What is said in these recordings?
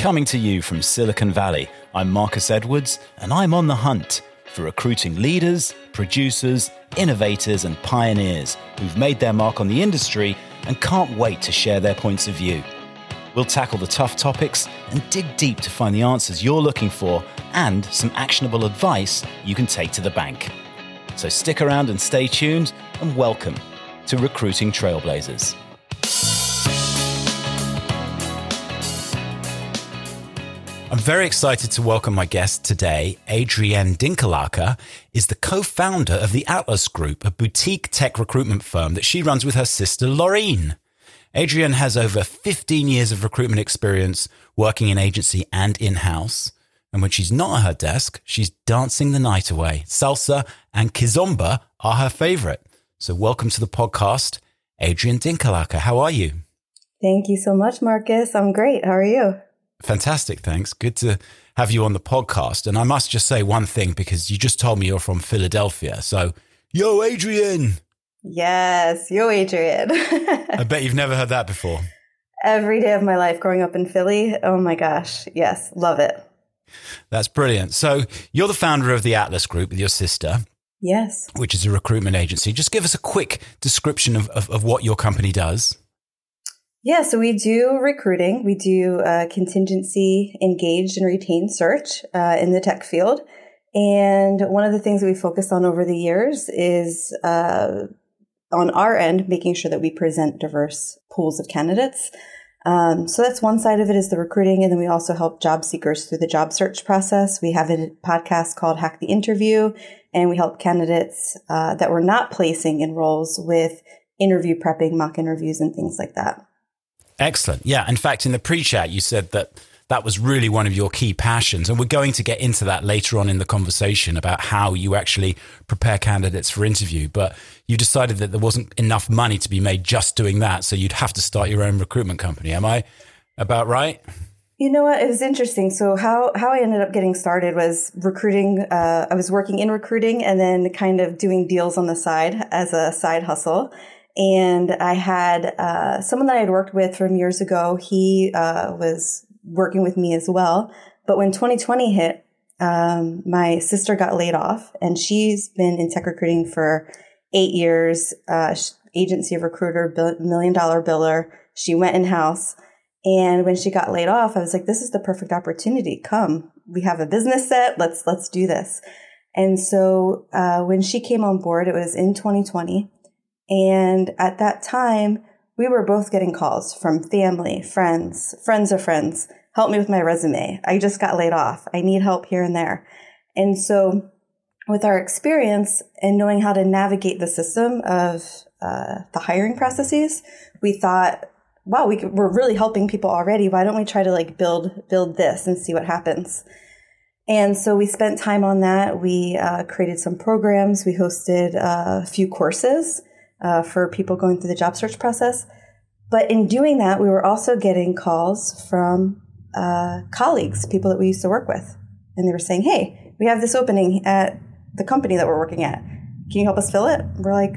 Coming to you from Silicon Valley, I'm Marcus Edwards, and I'm on the hunt for recruiting leaders, producers, innovators, and pioneers who've made their mark on the industry and can't wait to share their points of view. We'll tackle the tough topics and dig deep to find the answers you're looking for and some actionable advice you can take to the bank. So stick around and stay tuned, and welcome to Recruiting Trailblazers. I'm very excited to welcome my guest today. Adrienne Dinkelacker is the co-founder of the Atlas Group, a boutique tech recruitment firm that she runs with her sister Laureen. Adrienne has over 15 years of recruitment experience working in agency and in-house. And when she's not at her desk, she's dancing the night away. Salsa and kizomba are her favorite. So welcome to the podcast, Adrienne Dinkelacker. How are you? Thank you so much, Marcus. I'm great. How are you? Fantastic. Thanks. Good to have you on the podcast. And I must just say one thing because you just told me you're from Philadelphia. So, yo, Adrian. Yes, yo, Adrian. I bet you've never heard that before. Every day of my life growing up in Philly. Oh my gosh. Yes, love it. That's brilliant. So, you're the founder of the Atlas Group with your sister. Yes. Which is a recruitment agency. Just give us a quick description of, of, of what your company does. Yeah, so we do recruiting. We do uh, contingency, engaged, and retained search uh, in the tech field. And one of the things that we focused on over the years is uh, on our end, making sure that we present diverse pools of candidates. Um, so that's one side of it is the recruiting. And then we also help job seekers through the job search process. We have a podcast called Hack the Interview, and we help candidates uh, that we're not placing in roles with interview prepping, mock interviews, and things like that. Excellent. Yeah. In fact, in the pre chat, you said that that was really one of your key passions. And we're going to get into that later on in the conversation about how you actually prepare candidates for interview. But you decided that there wasn't enough money to be made just doing that. So you'd have to start your own recruitment company. Am I about right? You know what? It was interesting. So how, how I ended up getting started was recruiting. Uh, I was working in recruiting and then kind of doing deals on the side as a side hustle. And I had uh, someone that I had worked with from years ago. He uh, was working with me as well. But when 2020 hit, um, my sister got laid off, and she's been in tech recruiting for eight years. Uh, agency recruiter, million dollar biller. She went in house. And when she got laid off, I was like, this is the perfect opportunity. Come, we have a business set. Let's, let's do this. And so, uh, when she came on board, it was in 2020. And at that time, we were both getting calls from family, friends, friends of friends. Help me with my resume. I just got laid off. I need help here and there. And so, with our experience and knowing how to navigate the system of uh, the hiring processes, we thought, wow, we we're really helping people already. Why don't we try to like build build this and see what happens? And so we spent time on that. We uh, created some programs. We hosted uh, a few courses uh, for people going through the job search process. But in doing that, we were also getting calls from uh, colleagues, people that we used to work with. And they were saying, hey, we have this opening at the company that we're working at. Can you help us fill it? We're like,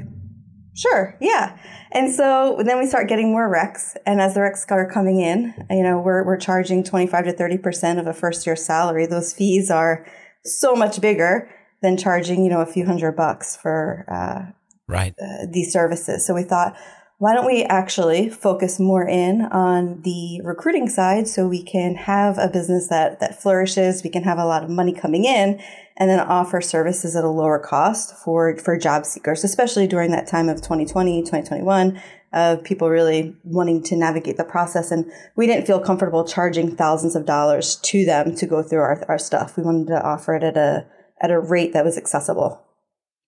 sure, yeah. And so then we start getting more recs. And as the recs start coming in, you know, we're, we're charging 25 to 30% of a first year salary. Those fees are so much bigger than charging, you know, a few hundred bucks for, uh, right uh, these services. So we thought, why don't we actually focus more in on the recruiting side so we can have a business that that flourishes, we can have a lot of money coming in and then offer services at a lower cost for for job seekers, especially during that time of 2020, 2021 of people really wanting to navigate the process and we didn't feel comfortable charging thousands of dollars to them to go through our, our stuff. We wanted to offer it at a at a rate that was accessible.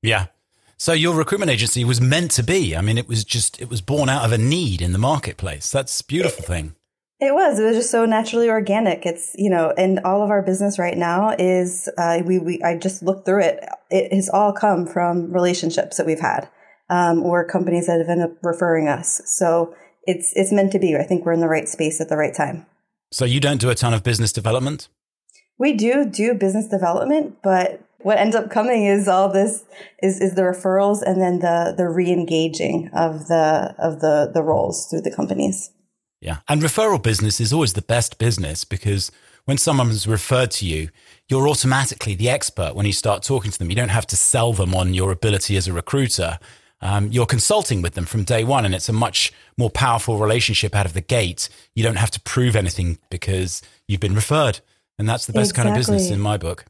Yeah, so your recruitment agency was meant to be. I mean, it was just it was born out of a need in the marketplace. That's a beautiful thing. It was. It was just so naturally organic. It's you know, and all of our business right now is uh, we we I just looked through it. It has all come from relationships that we've had, um, or companies that have ended up referring us. So it's it's meant to be. I think we're in the right space at the right time. So you don't do a ton of business development. We do do business development, but what ends up coming is all this is, is the referrals and then the the re-engaging of the of the the roles through the companies Yeah. And referral business is always the best business because when someone's referred to you, you're automatically the expert when you start talking to them. You don't have to sell them on your ability as a recruiter. Um, you're consulting with them from day one, and it's a much more powerful relationship out of the gate. You don't have to prove anything because you've been referred. And that's the best exactly. kind of business in my book.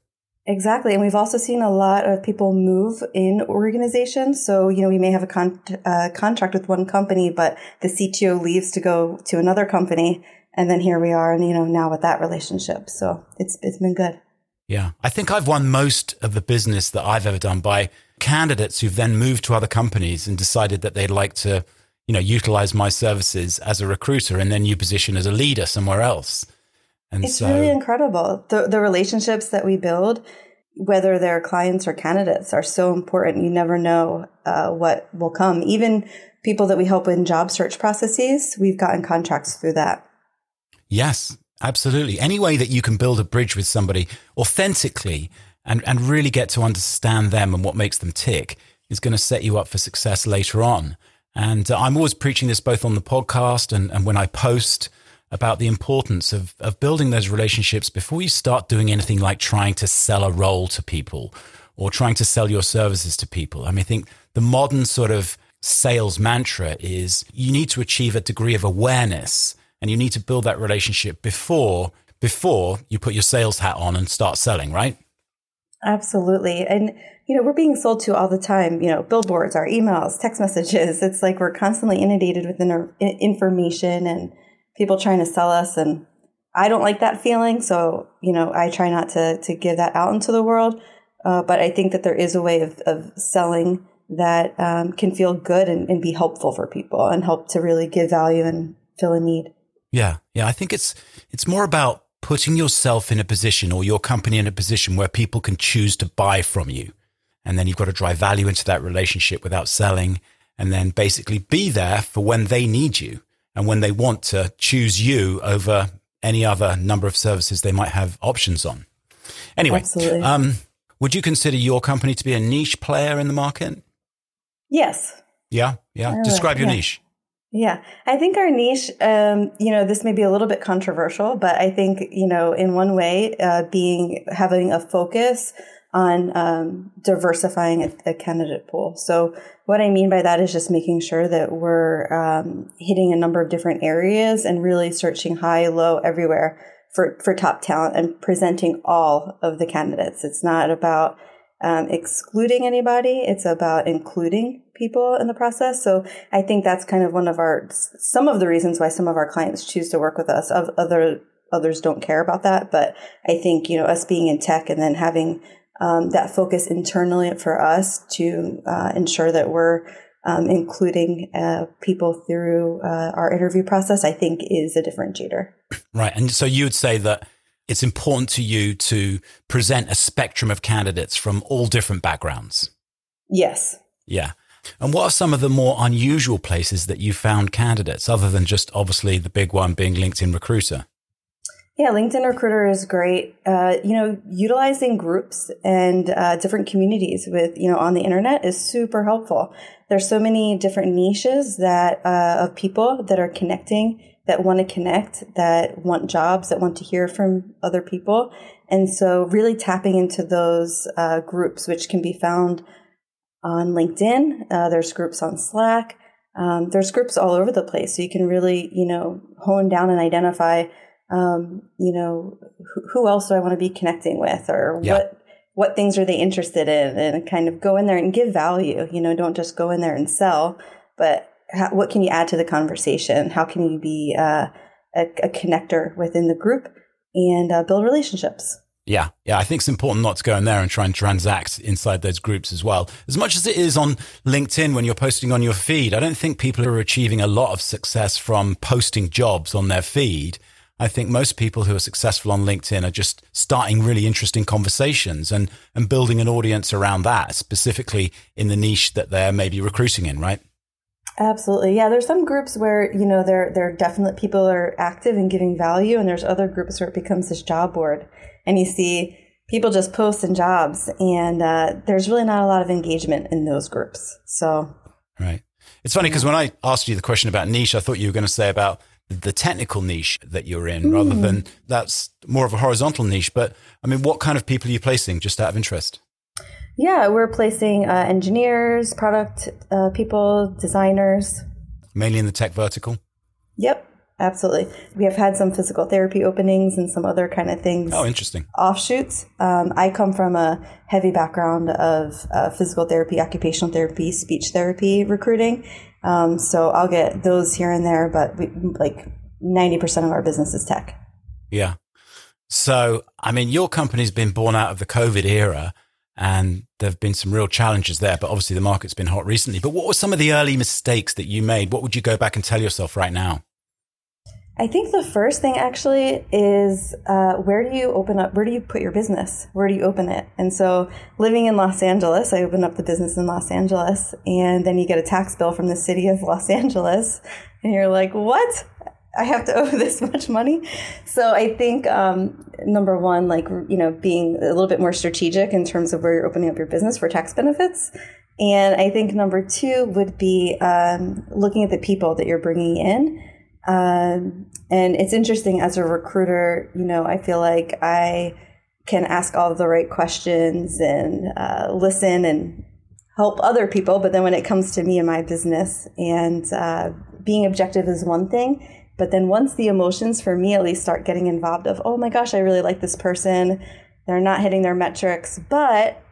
Exactly. And we've also seen a lot of people move in organizations. So, you know, we may have a con- uh, contract with one company, but the CTO leaves to go to another company. And then here we are, and, you know, now with that relationship. So it's, it's been good. Yeah. I think I've won most of the business that I've ever done by candidates who've then moved to other companies and decided that they'd like to, you know, utilize my services as a recruiter and then new position as a leader somewhere else. And it's so, really incredible. The, the relationships that we build, whether they're clients or candidates, are so important. You never know uh, what will come. Even people that we help in job search processes, we've gotten contracts through that. Yes, absolutely. Any way that you can build a bridge with somebody authentically and, and really get to understand them and what makes them tick is going to set you up for success later on. And uh, I'm always preaching this both on the podcast and, and when I post about the importance of, of building those relationships before you start doing anything like trying to sell a role to people or trying to sell your services to people. I mean, I think the modern sort of sales mantra is you need to achieve a degree of awareness and you need to build that relationship before before you put your sales hat on and start selling, right? Absolutely. And you know, we're being sold to all the time, you know, billboards, our emails, text messages. It's like we're constantly inundated with information and people trying to sell us and I don't like that feeling. So, you know, I try not to, to give that out into the world. Uh, but I think that there is a way of, of selling that um, can feel good and, and be helpful for people and help to really give value and fill a need. Yeah. Yeah. I think it's, it's more about putting yourself in a position or your company in a position where people can choose to buy from you. And then you've got to drive value into that relationship without selling and then basically be there for when they need you and when they want to choose you over any other number of services they might have options on. Anyway, um, would you consider your company to be a niche player in the market? Yes. Yeah, yeah. Describe your yeah. niche. Yeah, I think our niche, um, you know, this may be a little bit controversial, but I think, you know, in one way, uh, being having a focus on um, diversifying a, candidate pool. So, what I mean by that is just making sure that we're um, hitting a number of different areas and really searching high, low, everywhere for, for top talent and presenting all of the candidates. It's not about um, excluding anybody, it's about including people in the process. So, I think that's kind of one of our, some of the reasons why some of our clients choose to work with us. Of other others don't care about that, but I think you know us being in tech and then having um, that focus internally for us to uh, ensure that we're um, including uh, people through uh, our interview process, I think is a differentiator. Right. And so you would say that it's important to you to present a spectrum of candidates from all different backgrounds. Yes. Yeah. And what are some of the more unusual places that you found candidates, other than just obviously the big one being LinkedIn Recruiter? Yeah, LinkedIn Recruiter is great. Uh, you know, utilizing groups and uh, different communities with you know on the internet is super helpful. There's so many different niches that uh, of people that are connecting, that want to connect, that want jobs, that want to hear from other people, and so really tapping into those uh, groups, which can be found on LinkedIn. Uh, there's groups on Slack. Um, there's groups all over the place, so you can really you know hone down and identify um, you know, who, who, else do I want to be connecting with or yeah. what, what things are they interested in and kind of go in there and give value, you know, don't just go in there and sell, but how, what can you add to the conversation? How can you be uh, a, a, connector within the group and uh, build relationships? Yeah, yeah, I think it's important not to go in there and try and transact inside those groups as well. As much as it is on LinkedIn when you're posting on your feed, I don't think people are achieving a lot of success from posting jobs on their feed. I think most people who are successful on LinkedIn are just starting really interesting conversations and, and building an audience around that, specifically in the niche that they're maybe recruiting in, right? Absolutely. Yeah, there's some groups where, you know, they're they're definitely people are active and giving value and there's other groups where it becomes this job board and you see people just posting jobs and uh, there's really not a lot of engagement in those groups. So Right. It's funny because when I asked you the question about niche, I thought you were going to say about the technical niche that you're in, mm. rather hmm. than that's more of a horizontal niche. But I mean, what kind of people are you placing, just out of interest? Yeah, we're placing uh, engineers, product uh, people, designers. Mainly in the tech vertical? Yep, absolutely. We have had some physical therapy openings and some other kind of things. Oh, interesting. Offshoots. Um, I come from a heavy background of uh, physical therapy, occupational therapy, speech therapy recruiting. Um, so I'll get those here and there, but we, like 90% of our business is tech. Yeah. So, I mean, your company's been born out of the COVID era and there have been some real challenges there. But obviously, the market's been hot recently. But what were some of the early mistakes that you made? What would you go back and tell yourself right now? I think the first thing actually is uh, where do you open up? Where do you put your business? Where do you open it? And so, living in Los Angeles, I opened up the business in Los Angeles, and then you get a tax bill from the city of Los Angeles, and you're like, "What? I have to owe this much money. So I think um, number one, like you know, being a little bit more strategic in terms of where you're opening up your business for tax benefits. And I think number two would be um, looking at the people that you're bringing in. Um, and it's interesting as a recruiter, you know, I feel like I can ask all the right questions and uh, listen and help other people. But then when it comes to me and my business and uh, being objective is one thing but then once the emotions, for me at least, start getting involved of, oh my gosh, I really like this person. They're not hitting their metrics, but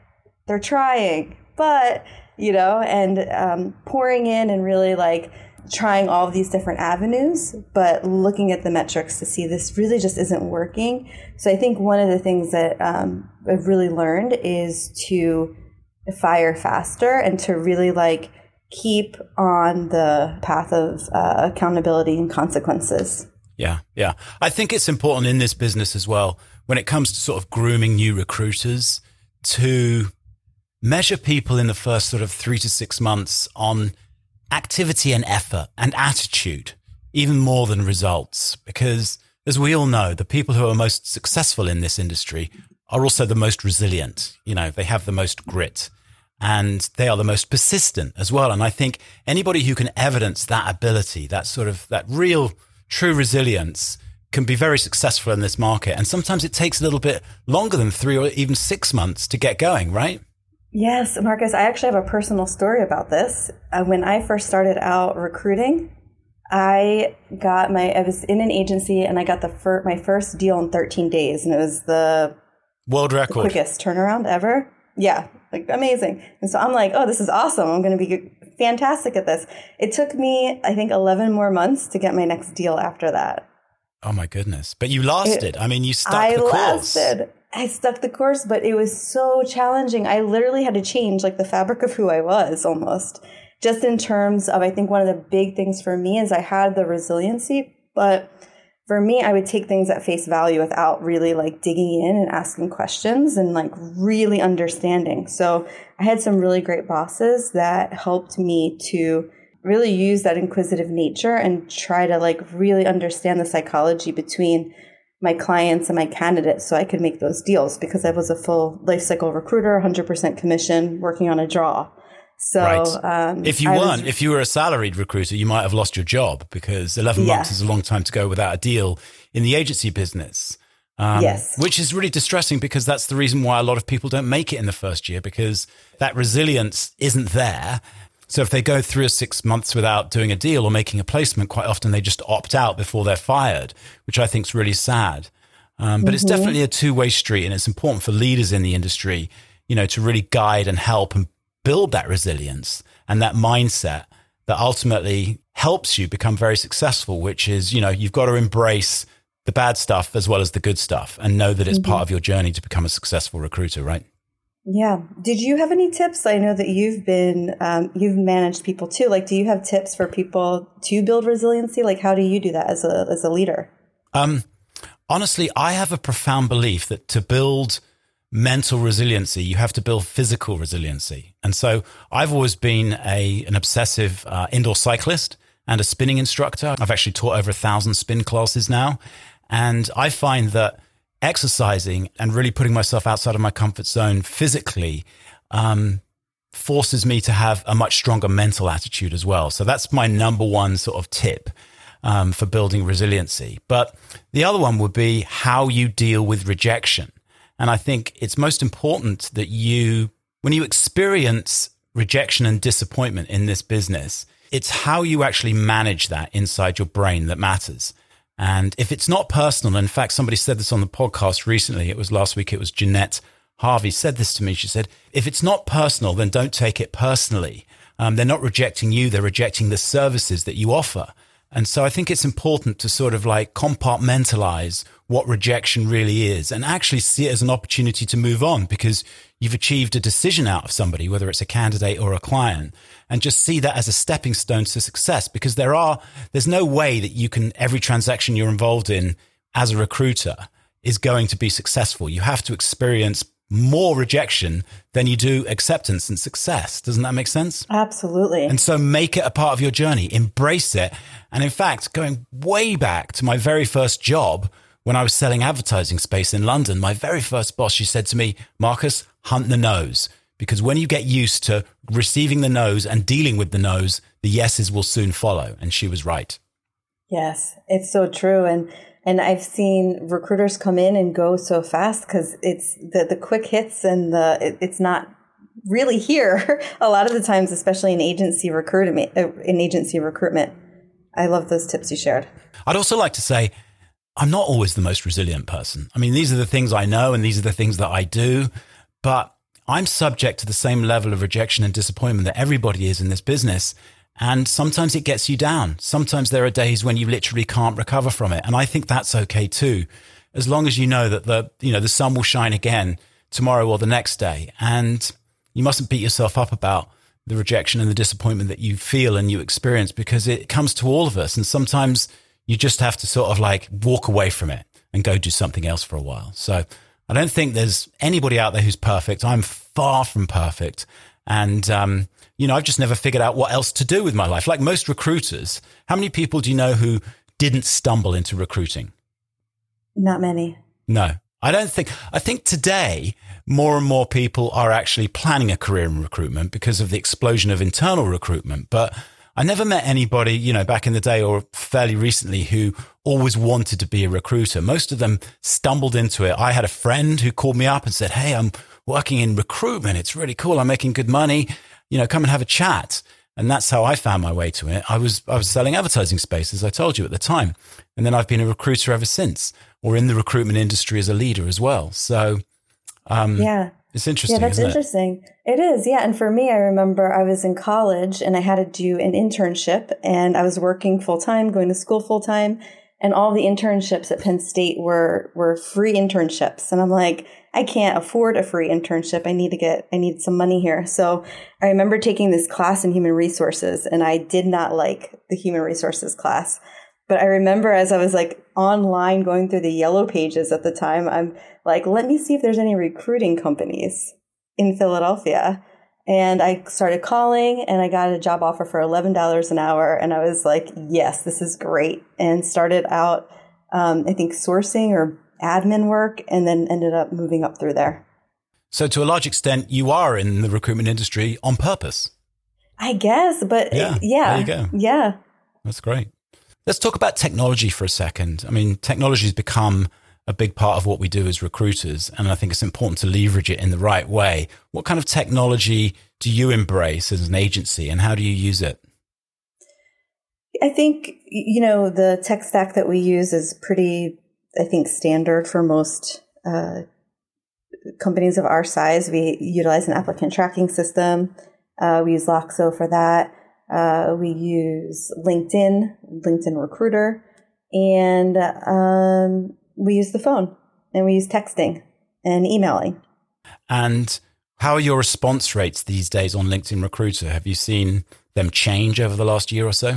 they're trying. But, you know, and um, pouring in and really like trying all these different avenues, but looking at the metrics to see this really just isn't working. So I think one of the things that um, I've really learned is to fire faster and to really like keep on the path of uh, accountability and consequences. Yeah, yeah. I think it's important in this business as well when it comes to sort of grooming new recruiters to measure people in the first sort of three to six months on activity and effort and attitude, even more than results. Because as we all know, the people who are most successful in this industry are also the most resilient. You know, they have the most grit and they are the most persistent as well. And I think anybody who can evidence that ability, that sort of that real true resilience can be very successful in this market. And sometimes it takes a little bit longer than three or even six months to get going, right? Yes, Marcus, I actually have a personal story about this. Uh, when I first started out recruiting, I got my, I was in an agency and I got the fir- my first deal in 13 days and it was the world record, quickest turnaround ever. Yeah, like amazing. And so I'm like, oh, this is awesome. I'm going to be fantastic at this. It took me, I think, 11 more months to get my next deal after that. Oh my goodness. But you lasted. It, I mean, you stuck I the course. I Lasted. I stuck the course, but it was so challenging. I literally had to change like the fabric of who I was almost. Just in terms of, I think one of the big things for me is I had the resiliency, but for me, I would take things at face value without really like digging in and asking questions and like really understanding. So I had some really great bosses that helped me to really use that inquisitive nature and try to like really understand the psychology between my clients and my candidates so I could make those deals because I was a full life cycle recruiter, 100% commission, working on a draw. So, right. um, if you I weren't, was, if you were a salaried recruiter, you might have lost your job because 11 yeah. months is a long time to go without a deal in the agency business. Um, yes. Which is really distressing because that's the reason why a lot of people don't make it in the first year because that resilience isn't there. So if they go three or six months without doing a deal or making a placement, quite often they just opt out before they're fired, which I think is really sad. Um, but mm-hmm. it's definitely a two way street, and it's important for leaders in the industry, you know, to really guide and help and build that resilience and that mindset that ultimately helps you become very successful, which is, you know, you've got to embrace the bad stuff as well as the good stuff and know that it's mm-hmm. part of your journey to become a successful recruiter, right? Yeah. Did you have any tips? I know that you've been, um, you've managed people too. Like, do you have tips for people to build resiliency? Like, how do you do that as a, as a leader? Um, honestly, I have a profound belief that to build mental resiliency, you have to build physical resiliency. And so I've always been a, an obsessive uh, indoor cyclist and a spinning instructor. I've actually taught over a thousand spin classes now. And I find that exercising and really putting myself outside of my comfort zone physically um, forces me to have a much stronger mental attitude as well. So that's my number one sort of tip. um, for building resiliency. But the other one would be how you deal with rejection. And I think it's most important that you, when you experience rejection and disappointment in this business, it's how you actually manage that inside your brain that matters. And if it's not personal, in fact, somebody said this on the podcast recently, it was last week, it was Jeanette Harvey said this to me. She said, if it's not personal, then don't take it personally. Um, they're not rejecting you, they're rejecting the services that you offer. And so I think it's important to sort of like compartmentalize what rejection really is and actually see it as an opportunity to move on because you've achieved a decision out of somebody, whether it's a candidate or a client, and just see that as a stepping stone to success because there are, there's no way that you can, every transaction you're involved in as a recruiter is going to be successful. You have to experience more rejection than you do acceptance and success. Doesn't that make sense? Absolutely. And so make it a part of your journey, embrace it. And in fact, going way back to my very first job when I was selling advertising space in London, my very first boss, she said to me, Marcus, hunt the no's. Because when you get used to receiving the no's and dealing with the no's, the yeses will soon follow. And she was right. Yes, it's so true. And and I've seen recruiters come in and go so fast because it's the, the quick hits and the, it, it's not really here a lot of the times, especially in agency recruitment, uh, in agency recruitment. I love those tips you shared. I'd also like to say, I'm not always the most resilient person. I mean, these are the things I know and these are the things that I do, but I'm subject to the same level of rejection and disappointment that everybody is in this business. And sometimes it gets you down. Sometimes there are days when you literally can't recover from it. And I think that's okay too. As long as you know that the, you know, the sun will shine again tomorrow or the next day. And you mustn't beat yourself up about the rejection and the disappointment that you feel and you experience because it comes to all of us. And sometimes you just have to sort of like walk away from it and go do something else for a while. So I don't think there's anybody out there who's perfect. I'm far from perfect. And, um, you know, I've just never figured out what else to do with my life. Like most recruiters, how many people do you know who didn't stumble into recruiting? Not many. No, I don't think. I think today more and more people are actually planning a career in recruitment because of the explosion of internal recruitment. But I never met anybody, you know, back in the day or fairly recently who always wanted to be a recruiter. Most of them stumbled into it. I had a friend who called me up and said, Hey, I'm working in recruitment. It's really cool. I'm making good money. You know, come and have a chat. And that's how I found my way to it. I was, I was selling advertising space, as I told you at the time. And then I've been a recruiter ever since or in the recruitment industry as a leader as well. So, um, yeah, it's interesting. Yeah, that's interesting. It? it is. Yeah. And for me, I remember I was in college and I had to do an internship and I was working full time, going to school full time and all the internships at Penn State were were free internships. And I'm like, I can't afford a free internship. I need to get I need some money here. So I remember taking this class in human resources and I did not like the human resources class. But I remember as I was like online going through the yellow pages at the time, I'm like, let me see if there's any recruiting companies in Philadelphia. And I started calling and I got a job offer for $11 an hour. And I was like, yes, this is great. And started out, um, I think, sourcing or admin work and then ended up moving up through there. So, to a large extent, you are in the recruitment industry on purpose. I guess, but yeah, yeah. There you go. Yeah. That's great. Let's talk about technology for a second. I mean, technology has become a big part of what we do as recruiters. And I think it's important to leverage it in the right way. What kind of technology do you embrace as an agency and how do you use it? I think, you know, the tech stack that we use is pretty, I think, standard for most uh, companies of our size. We utilize an applicant tracking system. Uh, we use Loxo for that. Uh, we use LinkedIn, LinkedIn Recruiter, and um, we use the phone and we use texting and emailing. And how are your response rates these days on LinkedIn Recruiter? Have you seen them change over the last year or so?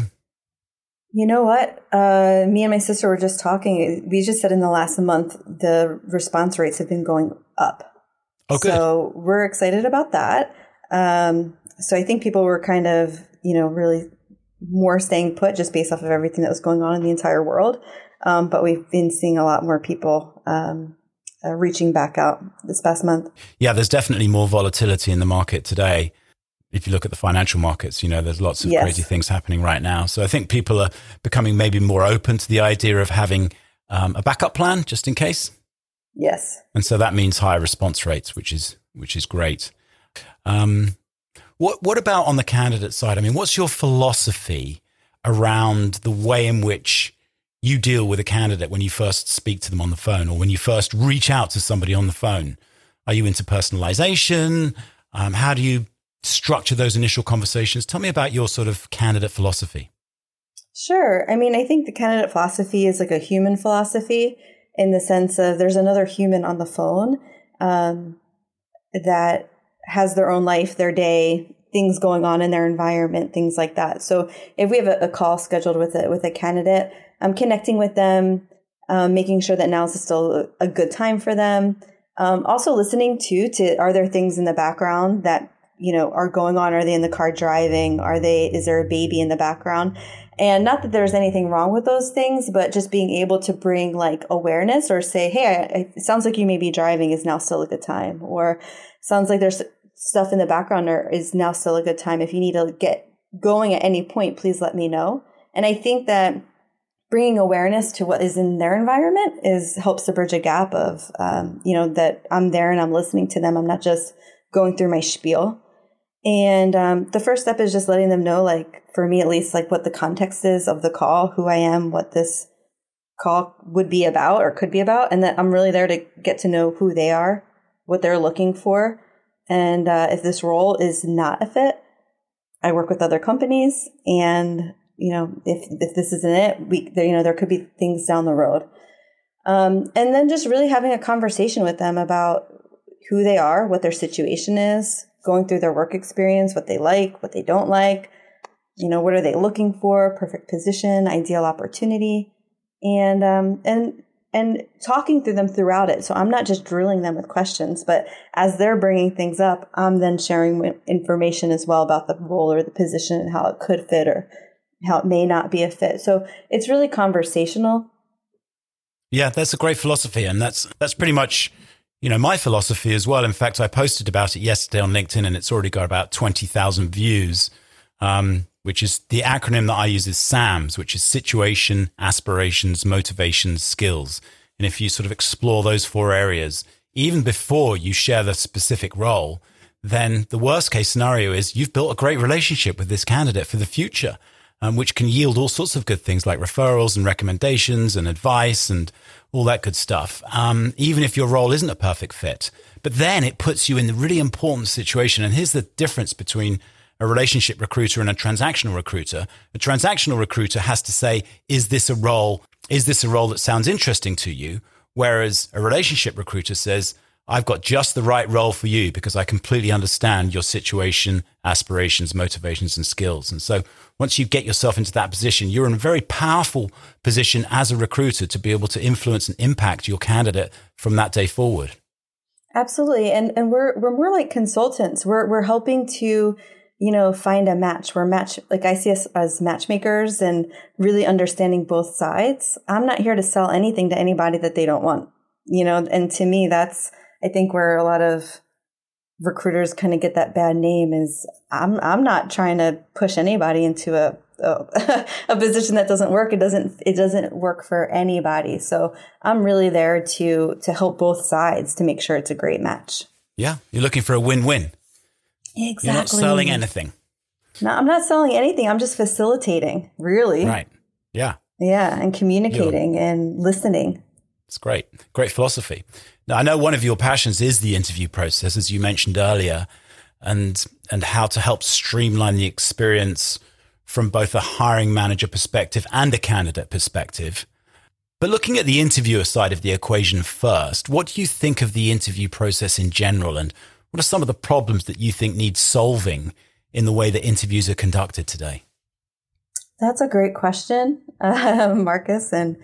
You know what? Uh, me and my sister were just talking. We just said in the last month the response rates have been going up. Oh. So we're excited about that. Um, so I think people were kind of, you know, really more staying put just based off of everything that was going on in the entire world. Um, but we've been seeing a lot more people um, uh, reaching back out this past month. Yeah, there's definitely more volatility in the market today. if you look at the financial markets, you know, there's lots of yes. crazy things happening right now. So I think people are becoming maybe more open to the idea of having um, a backup plan just in case. Yes. And so that means higher response rates, which is which is great. Um, what what about on the candidate side? I mean, what's your philosophy around the way in which you deal with a candidate when you first speak to them on the phone or when you first reach out to somebody on the phone? Are you into personalization? Um, how do you structure those initial conversations? Tell me about your sort of candidate philosophy. Sure. I mean, I think the candidate philosophy is like a human philosophy in the sense of there's another human on the phone um, that has their own life, their day, things going on in their environment, things like that. So if we have a, a call scheduled with a with a candidate, I'm connecting with them, um, making sure that now is still a good time for them. Um, also listening to to are there things in the background that you know are going on? Are they in the car driving? Are they is there a baby in the background? And not that there's anything wrong with those things, but just being able to bring like awareness or say, hey, I, it sounds like you may be driving is now still a good time. Or sounds like there's stuff in the background or is now still a good time. If you need to get going at any point, please let me know. And I think that bringing awareness to what is in their environment is helps to bridge a gap of, um, you know, that I'm there and I'm listening to them. I'm not just going through my spiel. And um, the first step is just letting them know, like for me at least, like what the context is of the call, who I am, what this call would be about or could be about, and that I'm really there to get to know who they are, what they're looking for, and uh, if this role is not a fit, I work with other companies, and you know if if this isn't it, we you know there could be things down the road, um, and then just really having a conversation with them about who they are, what their situation is, going through their work experience, what they like, what they don't like, you know, what are they looking for, perfect position, ideal opportunity, and um, and and talking through them throughout it. So I'm not just drilling them with questions, but as they're bringing things up, I'm then sharing information as well about the role or the position and how it could fit or how it may not be a fit. So it's really conversational. Yeah, that's a great philosophy, and that's that's pretty much you know, my philosophy as well. In fact, I posted about it yesterday on LinkedIn and it's already got about 20,000 views, um, which is the acronym that I use is SAMS, which is situation, aspirations, motivations, skills. And if you sort of explore those four areas, even before you share the specific role, then the worst case scenario is you've built a great relationship with this candidate for the future, um, which can yield all sorts of good things like referrals and recommendations and advice and all that good stuff, um, even if your role isn't a perfect fit. But then it puts you in the really important situation. And here's the difference between a relationship recruiter and a transactional recruiter. A transactional recruiter has to say, is this a role? Is this a role that sounds interesting to you? Whereas a relationship recruiter says, I've got just the right role for you because I completely understand your situation, aspirations, motivations, and skills. And so once you get yourself into that position, you're in a very powerful position as a recruiter to be able to influence and impact your candidate from that day forward. Absolutely. And and we're we're more like consultants. We're we're helping to you know find a match we're match like i see us as matchmakers and really understanding both sides i'm not here to sell anything to anybody that they don't want you know and to me that's I think where a lot of recruiters kind of get that bad name is I'm I'm not trying to push anybody into a a, a position that doesn't work. It doesn't it doesn't work for anybody. So I'm really there to to help both sides to make sure it's a great match. Yeah, you're looking for a win-win. Exactly. You're not selling anything. No, I'm not selling anything. I'm just facilitating, really. Right. Yeah. Yeah, and communicating you're, and listening. It's great. Great philosophy. Now, I know one of your passions is the interview process, as you mentioned earlier, and and how to help streamline the experience from both a hiring manager perspective and a candidate perspective. But looking at the interviewer side of the equation first, what do you think of the interview process in general, and what are some of the problems that you think need solving in the way that interviews are conducted today? That's a great question, uh, Marcus. And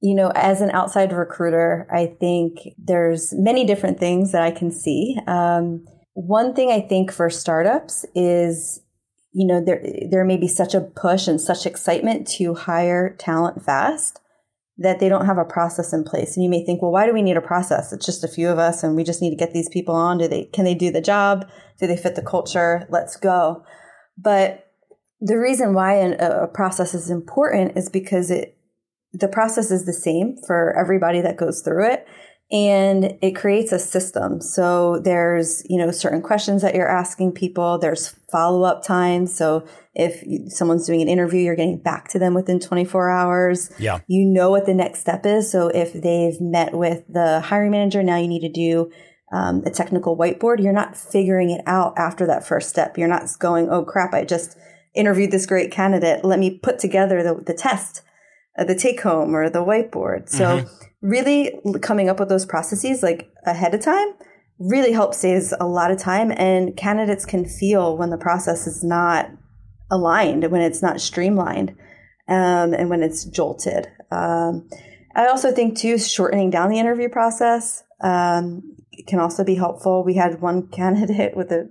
you know, as an outside recruiter, I think there's many different things that I can see. Um, one thing I think for startups is, you know, there there may be such a push and such excitement to hire talent fast that they don't have a process in place. And you may think, well, why do we need a process? It's just a few of us and we just need to get these people on. Do they, can they do the job? Do they fit the culture? Let's go. But the reason why a process is important is because it, the process is the same for everybody that goes through it and it creates a system. So there's, you know, certain questions that you're asking people. There's follow up time. So if someone's doing an interview, you're getting back to them within 24 hours. Yeah. You know what the next step is. So if they've met with the hiring manager, now you need to do um, a technical whiteboard. You're not figuring it out after that first step. You're not going, oh crap, I just interviewed this great candidate. Let me put together the, the test, the take home or the whiteboard. So mm-hmm. really coming up with those processes like ahead of time really helps saves a lot of time and candidates can feel when the process is not aligned, when it's not streamlined, um, and when it's jolted. Um, I also think too, shortening down the interview process um, can also be helpful. We had one candidate with a,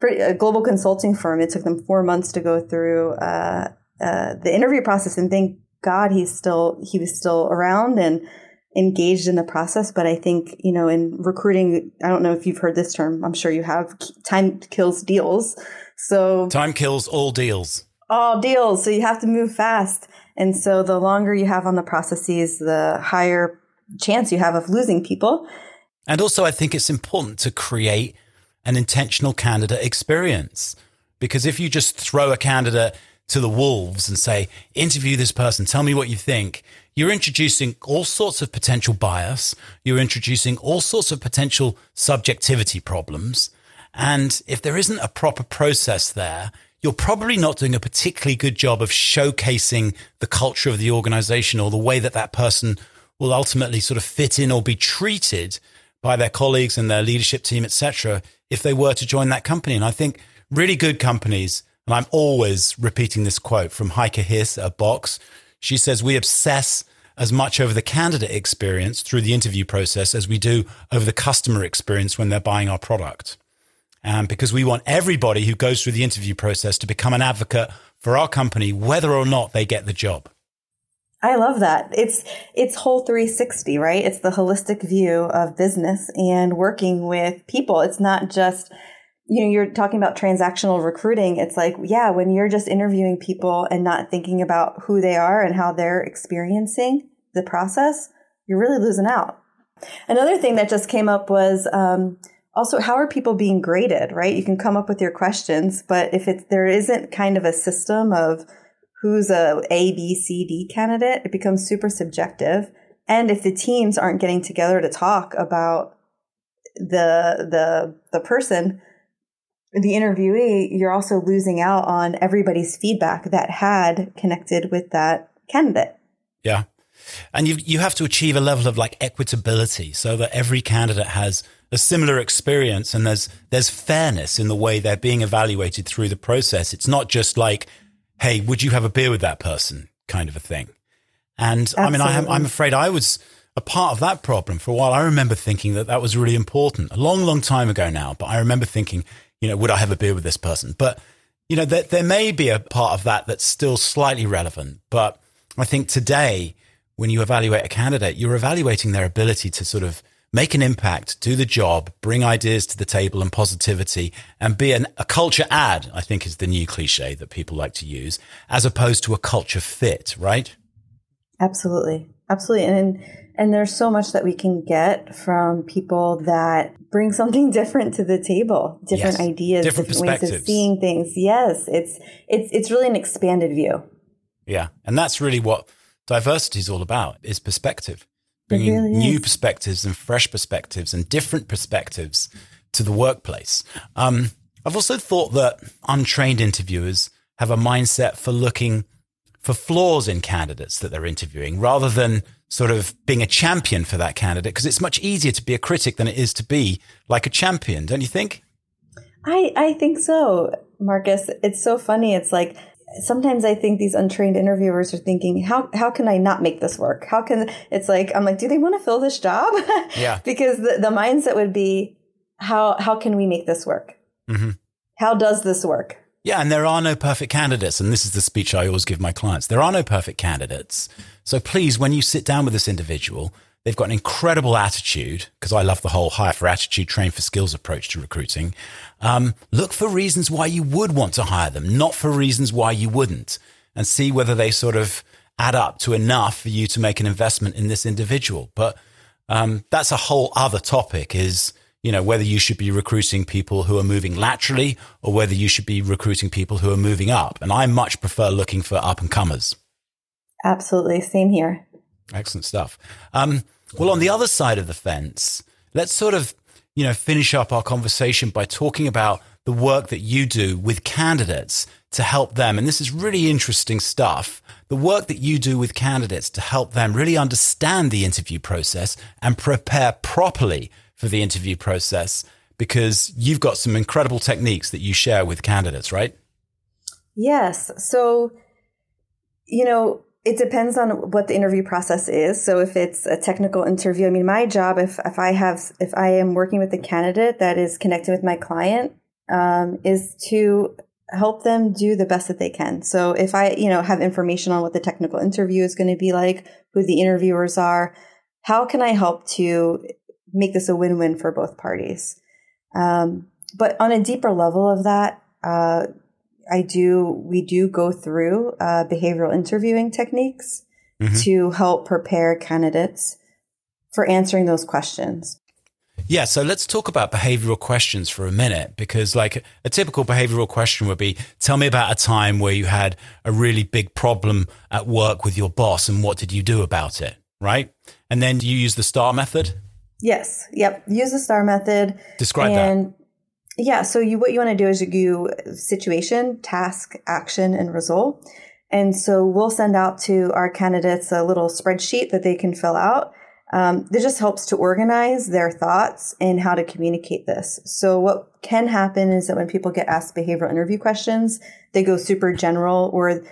pretty, a global consulting firm. It took them four months to go through uh, uh, the interview process, and thank God he's still he was still around and engaged in the process. But I think you know in recruiting, I don't know if you've heard this term. I'm sure you have. Time kills deals. So time kills all deals. All deals. So you have to move fast. And so the longer you have on the processes, the higher chance you have of losing people. And also, I think it's important to create an intentional candidate experience. Because if you just throw a candidate to the wolves and say, interview this person, tell me what you think, you're introducing all sorts of potential bias. You're introducing all sorts of potential subjectivity problems. And if there isn't a proper process there, you're probably not doing a particularly good job of showcasing the culture of the organization or the way that that person will ultimately sort of fit in or be treated by their colleagues and their leadership team, etc., if they were to join that company. And I think really good companies, and I'm always repeating this quote from Heike Hiss at Box. She says, We obsess as much over the candidate experience through the interview process as we do over the customer experience when they're buying our product um, because we want everybody who goes through the interview process to become an advocate for our company, whether or not they get the job. I love that. It's it's whole 360, right? It's the holistic view of business and working with people. It's not just you know, you're talking about transactional recruiting. It's like, yeah, when you're just interviewing people and not thinking about who they are and how they're experiencing the process, you're really losing out. Another thing that just came up was um, also how are people being graded right you can come up with your questions but if it's there isn't kind of a system of who's a a b c d candidate it becomes super subjective and if the teams aren't getting together to talk about the the the person the interviewee you're also losing out on everybody's feedback that had connected with that candidate yeah and you you have to achieve a level of like equitability so that every candidate has a similar experience and there's there's fairness in the way they're being evaluated through the process. It's not just like, hey, would you have a beer with that person kind of a thing. And Absolutely. I mean, I I'm afraid I was a part of that problem for a while. I remember thinking that that was really important a long, long time ago now. But I remember thinking, you know, would I have a beer with this person? But, you know, there, there may be a part of that that's still slightly relevant. But I think today, when you evaluate a candidate, you're evaluating their ability to sort of make an impact, do the job, bring ideas to the table and positivity, and be an, a culture add, I think is the new cliche that people like to use, as opposed to a culture fit, right? Absolutely. Absolutely. And, and there's so much that we can get from people that bring something different to the table, different yes. ideas, different, different ways of seeing things. Yes. It's, it's, it's really an expanded view. Yeah. And that's really what diversity is all about is perspective bringing really new perspectives and fresh perspectives and different perspectives to the workplace. Um, I've also thought that untrained interviewers have a mindset for looking for flaws in candidates that they're interviewing rather than sort of being a champion for that candidate because it's much easier to be a critic than it is to be like a champion, don't you think? I, I think so, Marcus. It's so funny. It's like sometimes I think these untrained interviewers are thinking, how how can I not make this work? How can it's like I'm like, do they want to fill this job? Yeah. because the, the mindset would be, how how can we make this work? Mm-hmm. How does this work? Yeah, and there are no perfect candidates. And this is the speech I always give my clients. There are no perfect candidates. So please, when you sit down with this individual, they've got an incredible attitude, because I love the whole hire for attitude, train for skills approach to recruiting. Um, look for reasons why you would want to hire them, not for reasons why you wouldn't, and see whether they sort of add up to enough for you to make an investment in this individual. But um, that's a whole other topic is you know, whether you should be recruiting people who are moving laterally or whether you should be recruiting people who are moving up. And I much prefer looking for up and comers. Absolutely. Same here. Excellent stuff. Um, well, on the other side of the fence, let's sort of, you know, finish up our conversation by talking about the work that you do with candidates to help them. And this is really interesting stuff. The work that you do with candidates to help them really understand the interview process and prepare properly for the interview process because you've got some incredible techniques that you share with candidates, right? Yes. So, you know, it depends on what the interview process is. So if it's a technical interview, I mean, my job, if, if I have, if I am working with a candidate that is connected with my client, um, is to help them do the best that they can. So if I, you know, have information on what the technical interview is going to be like, who the interviewers are, how can I help to make this a win-win for both parties. Um, but on a deeper level of that, uh, I do we do go through uh, behavioral interviewing techniques mm-hmm. to help prepare candidates for answering those questions. Yeah, so let's talk about behavioral questions for a minute because, like, a typical behavioral question would be Tell me about a time where you had a really big problem at work with your boss and what did you do about it, right? And then do you use the STAR method. Yes. Yep. Use the STAR method. Describe and, that. Yeah. So you what you want to do is you situation, task, action, and result. And so we'll send out to our candidates a little spreadsheet that they can fill out. Um, that just helps to organize their thoughts and how to communicate this. So what can happen is that when people get asked behavioral interview questions, they go super general or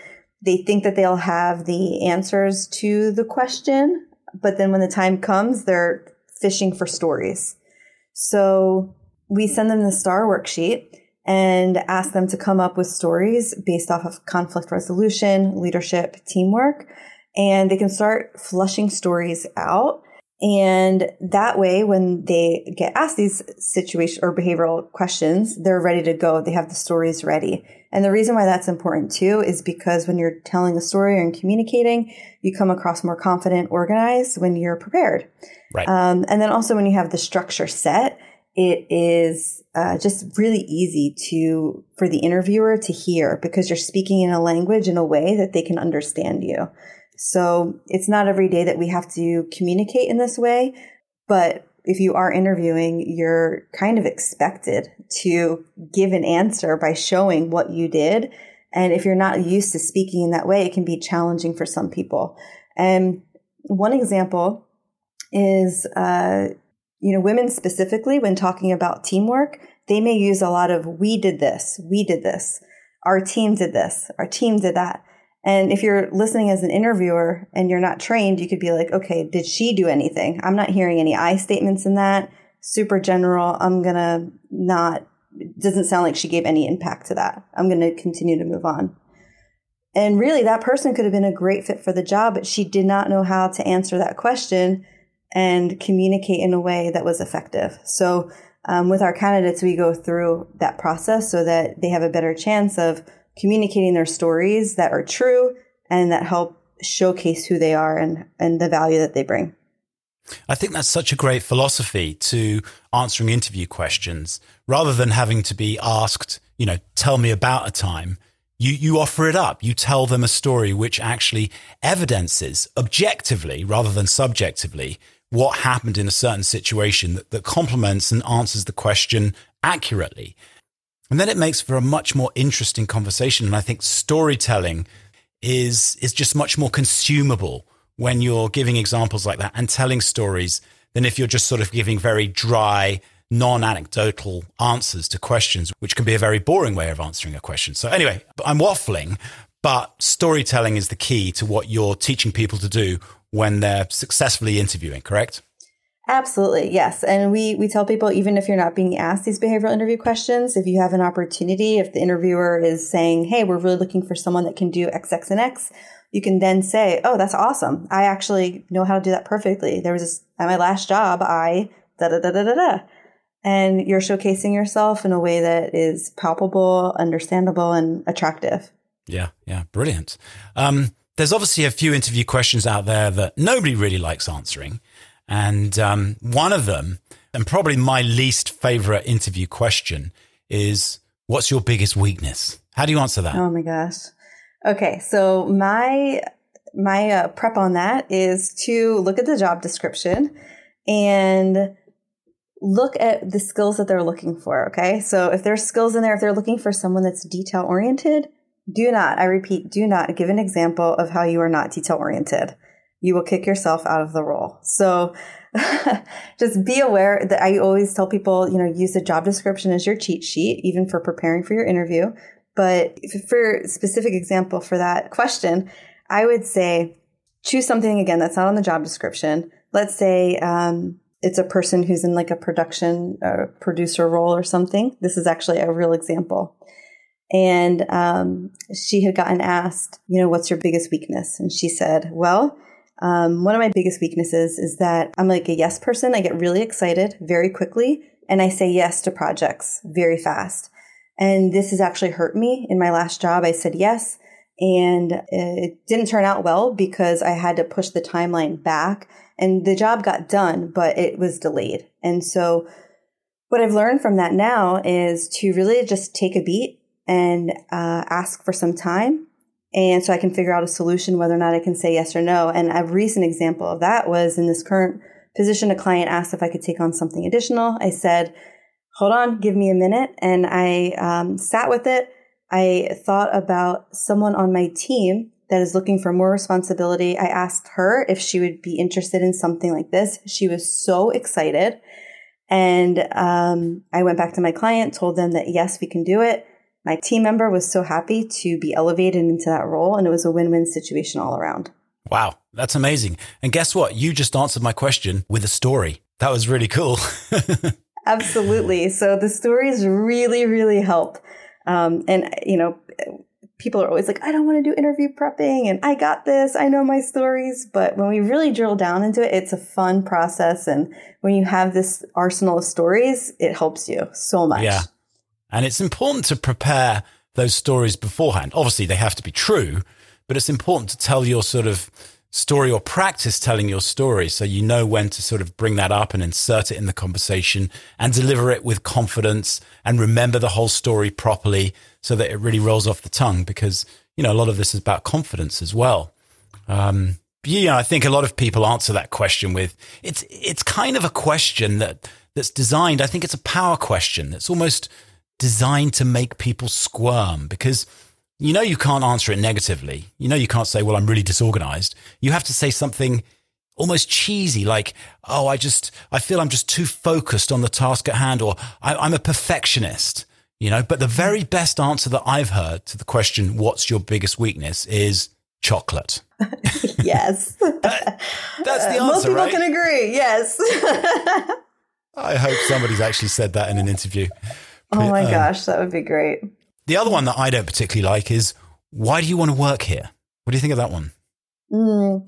they think that they'll have the answers to the question, but then when the time comes, they're fishing for stories. So we send them the STAR worksheet and ask them to come up with stories based off of conflict resolution, leadership, teamwork, and they can start flushing stories out. And that way, when they get asked these situation or behavioral questions, they're ready to go. They have the stories ready. And the reason why that's important too is because when you're telling a story and communicating, you come across more confident, organized when you're prepared. Right. Um, and then also when you have the structure set, it is uh, just really easy to for the interviewer to hear because you're speaking in a language in a way that they can understand you. So it's not every day that we have to communicate in this way, but if you are interviewing, you're kind of expected to give an answer by showing what you did. And if you're not used to speaking in that way, it can be challenging for some people. And one example is, uh, you know, women specifically, when talking about teamwork, they may use a lot of we did this, we did this, our team did this, our team did that. And if you're listening as an interviewer and you're not trained, you could be like, okay, did she do anything? I'm not hearing any I statements in that. Super general. I'm going to not, doesn't sound like she gave any impact to that. I'm going to continue to move on. And really, that person could have been a great fit for the job, but she did not know how to answer that question and communicate in a way that was effective. So um, with our candidates, we go through that process so that they have a better chance of communicating their stories that are true and that help showcase who they are and, and the value that they bring. I think that's such a great philosophy to answering interview questions rather than having to be asked, you know, tell me about a time. You, you offer it up. You tell them a story which actually evidences objectively rather than subjectively what happened in a certain situation that, that complements and answers the question accurately. And then it makes for a much more interesting conversation. And I think storytelling is, is just much more consumable when you're giving examples like that and telling stories than if you're just sort of giving very dry, non anecdotal answers to questions, which can be a very boring way of answering a question. So, anyway, I'm waffling, but storytelling is the key to what you're teaching people to do when they're successfully interviewing, correct? Absolutely, yes. And we we tell people even if you're not being asked these behavioral interview questions, if you have an opportunity, if the interviewer is saying, "Hey, we're really looking for someone that can do X, X, and X," you can then say, "Oh, that's awesome! I actually know how to do that perfectly." There was this at my last job, I da da da da da da, and you're showcasing yourself in a way that is palpable, understandable, and attractive. Yeah, yeah, brilliant. Um, there's obviously a few interview questions out there that nobody really likes answering. And um, one of them, and probably my least favorite interview question, is what's your biggest weakness? How do you answer that? Oh my gosh. Okay, so my my uh, prep on that is to look at the job description and look at the skills that they're looking for. Okay, so if there's skills in there, if they're looking for someone that's detail oriented, do not, I repeat, do not give an example of how you are not detail oriented you will kick yourself out of the role. So just be aware that I always tell people, you know, use the job description as your cheat sheet, even for preparing for your interview. But for specific example for that question, I would say choose something again that's not on the job description. Let's say um, it's a person who's in like a production uh, producer role or something. This is actually a real example. And um, she had gotten asked, you know, what's your biggest weakness? And she said, well, um, one of my biggest weaknesses is that I'm like a yes person. I get really excited very quickly and I say yes to projects very fast. And this has actually hurt me in my last job. I said yes and it didn't turn out well because I had to push the timeline back and the job got done, but it was delayed. And so what I've learned from that now is to really just take a beat and uh, ask for some time and so I can figure out a solution whether or not I can say yes or no. And a recent example of that was in this current position, a client asked if I could take on something additional. I said, hold on, give me a minute. And I um, sat with it. I thought about someone on my team that is looking for more responsibility. I asked her if she would be interested in something like this. She was so excited. And um, I went back to my client, told them that yes, we can do it my team member was so happy to be elevated into that role, and it was a win win situation all around. Wow, that's amazing. And guess what? You just answered my question with a story. That was really cool. Absolutely. So the stories really, really help. Um, and, you know, people are always like, I don't want to do interview prepping and I got this. I know my stories. But when we really drill down into it, it's a fun process. And when you have this arsenal of stories, it helps you so much. Yeah. And it's important to prepare those stories beforehand. Obviously, they have to be true, but it's important to tell your sort of story or practice telling your story so you know when to sort of bring that up and insert it in the conversation and deliver it with confidence and remember the whole story properly so that it really rolls off the tongue because, you know, a lot of this is about confidence as well. Um, yeah, I think a lot of people answer that question with it's it's kind of a question that that's designed. I think it's a power question. It's almost designed to make people squirm because you know you can't answer it negatively. You know you can't say, "Well, I'm really disorganized." You have to say something almost cheesy, like, "Oh, I just I feel I'm just too focused on the task at hand," or "I'm a perfectionist." You know, but the very best answer that I've heard to the question, "What's your biggest weakness?" is chocolate. yes, that, that's the uh, answer. Most people right? can agree. Yes. I hope somebody's actually said that in an interview. Oh my um, gosh, that would be great. The other one that I don't particularly like is why do you want to work here? What do you think of that one? Mm,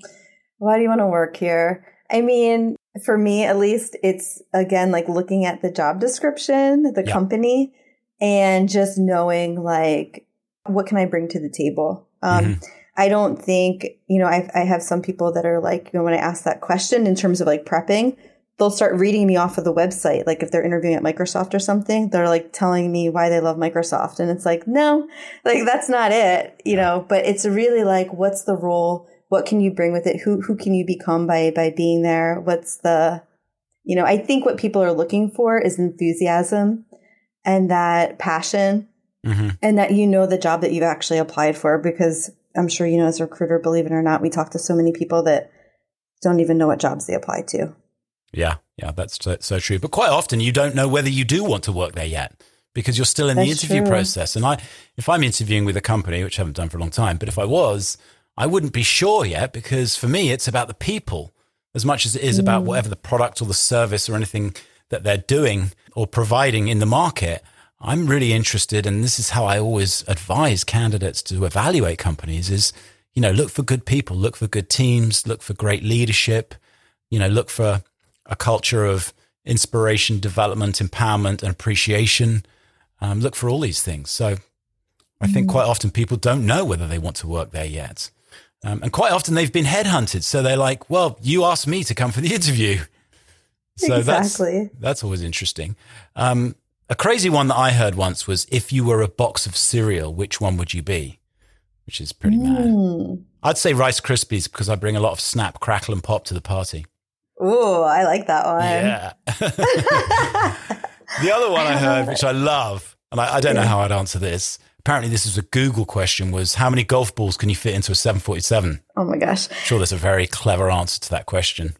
why do you want to work here? I mean, for me at least, it's again like looking at the job description, the yeah. company, and just knowing like what can I bring to the table. Um, mm-hmm. I don't think you know I, I have some people that are like you know when I ask that question in terms of like prepping, they'll start reading me off of the website. Like if they're interviewing at Microsoft or something, they're like telling me why they love Microsoft. And it's like, no, like that's not it, you know, but it's really like, what's the role? What can you bring with it? Who, who can you become by, by being there? What's the, you know, I think what people are looking for is enthusiasm and that passion mm-hmm. and that you know the job that you've actually applied for because I'm sure you know as a recruiter, believe it or not, we talk to so many people that don't even know what jobs they apply to. Yeah, yeah, that's so, so, true. But quite often you don't know whether you do want to work there yet because you're still in that's the interview true. process. And I, if I'm interviewing with a company, which I haven't done for a long time, but if I was, I wouldn't be sure yet because for me, it's about the people. as much as it is about mm. whatever the product or the service or anything that they're doing or providing in the market. I'm really interested, and this is how I always advise candidates to evaluate companies is, you know, look for good people, look for good teams, look for great leadership, you know, look for a culture of inspiration, development, empowerment, and appreciation. Um, look for all these things. So I think mm. quite often people don't know whether they want to work there yet. Um, and quite often they've been headhunted. So they're like, well, you asked me to come for the interview. So exactly. that's, that's always interesting. Um, a crazy one that I heard once was if you were a box of cereal, which one would you be? Which is pretty mm. mad. I'd say Rice Krispies because I bring a lot of snap, crackle, and pop to the party. Oh, I like that one. Yeah. the other one I heard, which I love, and I, I don't yeah. know how I'd answer this. Apparently, this was a Google question: was how many golf balls can you fit into a 747? Oh my gosh! I'm sure, there's a very clever answer to that question.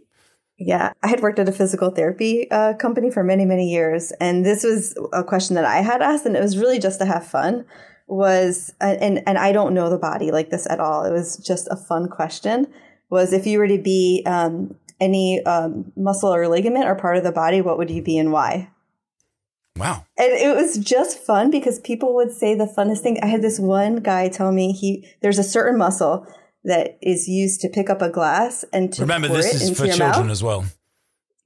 Yeah, I had worked at a physical therapy uh, company for many, many years, and this was a question that I had asked, and it was really just to have fun. Was and and I don't know the body like this at all. It was just a fun question. Was if you were to be um, any um, muscle or ligament or part of the body, what would you be and why? Wow. And it was just fun because people would say the funnest thing. I had this one guy tell me he there's a certain muscle that is used to pick up a glass and to remember this is for children mouth. as well.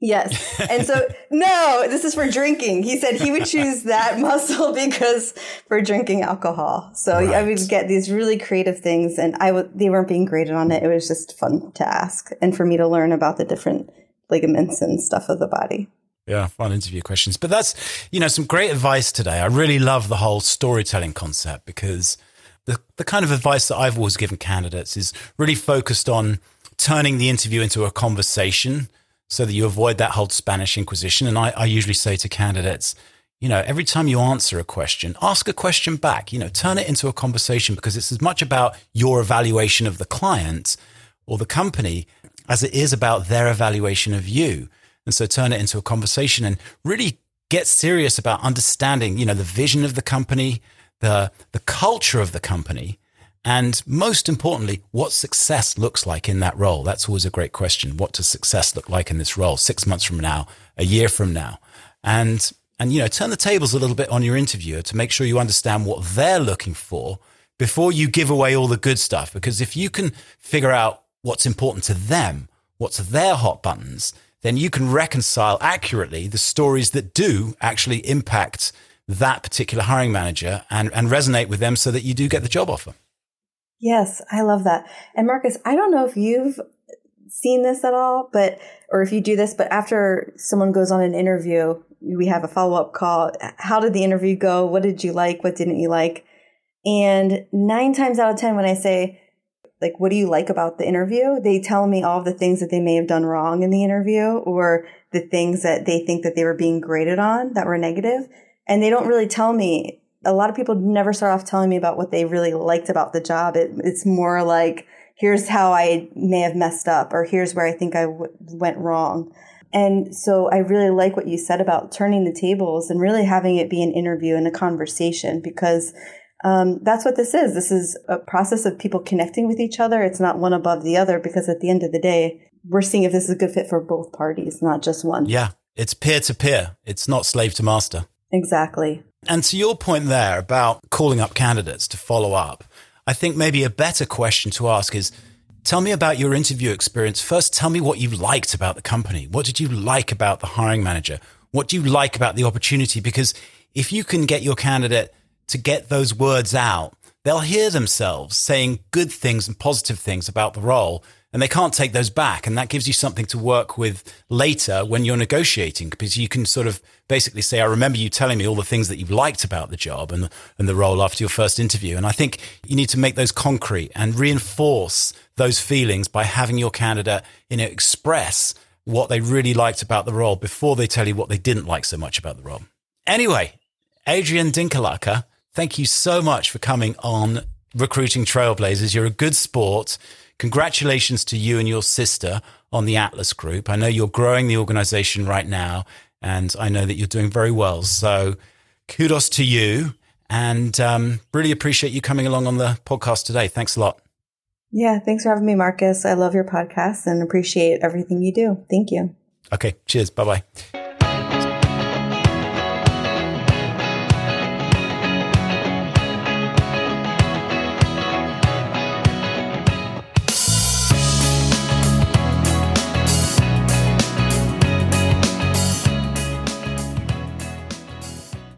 Yes. And so, no, this is for drinking. He said he would choose that muscle because for drinking alcohol. So right. I would get these really creative things and I would, they weren't being graded on it. It was just fun to ask and for me to learn about the different ligaments and stuff of the body. Yeah, fun interview questions. But that's, you know, some great advice today. I really love the whole storytelling concept because the, the kind of advice that I've always given candidates is really focused on turning the interview into a conversation so that you avoid that whole Spanish Inquisition. And I, I usually say to candidates, you know, every time you answer a question, ask a question back, you know, turn it into a conversation because it's as much about your evaluation of the client or the company as it is about their evaluation of you. And so turn it into a conversation and really get serious about understanding, you know, the vision of the company, the, the culture of the company, and most importantly, what success looks like in that role. That's always a great question. What does success look like in this role six months from now, a year from now? And, and, you know, turn the tables a little bit on your interviewer to make sure you understand what they're looking for before you give away all the good stuff. Because if you can figure out what's important to them, what's their hot buttons, then you can reconcile accurately the stories that do actually impact that particular hiring manager and, and resonate with them so that you do get the job offer. Yes, I love that. And Marcus, I don't know if you've seen this at all, but, or if you do this, but after someone goes on an interview, we have a follow up call. How did the interview go? What did you like? What didn't you like? And nine times out of 10, when I say, like, what do you like about the interview? They tell me all the things that they may have done wrong in the interview or the things that they think that they were being graded on that were negative. And they don't really tell me a lot of people never start off telling me about what they really liked about the job. It, it's more like, here's how I may have messed up, or here's where I think I w- went wrong. And so I really like what you said about turning the tables and really having it be an interview and a conversation because um, that's what this is. This is a process of people connecting with each other. It's not one above the other because at the end of the day, we're seeing if this is a good fit for both parties, not just one. Yeah. It's peer to peer. It's not slave to master. Exactly. And to your point there about calling up candidates to follow up, I think maybe a better question to ask is tell me about your interview experience. First, tell me what you liked about the company. What did you like about the hiring manager? What do you like about the opportunity? Because if you can get your candidate to get those words out, they'll hear themselves saying good things and positive things about the role and they can't take those back. And that gives you something to work with later when you're negotiating because you can sort of basically say, I remember you telling me all the things that you liked about the job and, and the role after your first interview. And I think you need to make those concrete and reinforce those feelings by having your candidate, you know, express what they really liked about the role before they tell you what they didn't like so much about the role. Anyway, Adrian Dinkelaka, thank you so much for coming on Recruiting Trailblazers. You're a good sport. Congratulations to you and your sister on the Atlas Group. I know you're growing the organization right now, and I know that you're doing very well. So kudos to you, and um, really appreciate you coming along on the podcast today. Thanks a lot. Yeah, thanks for having me, Marcus. I love your podcast and appreciate everything you do. Thank you. Okay, cheers. Bye bye.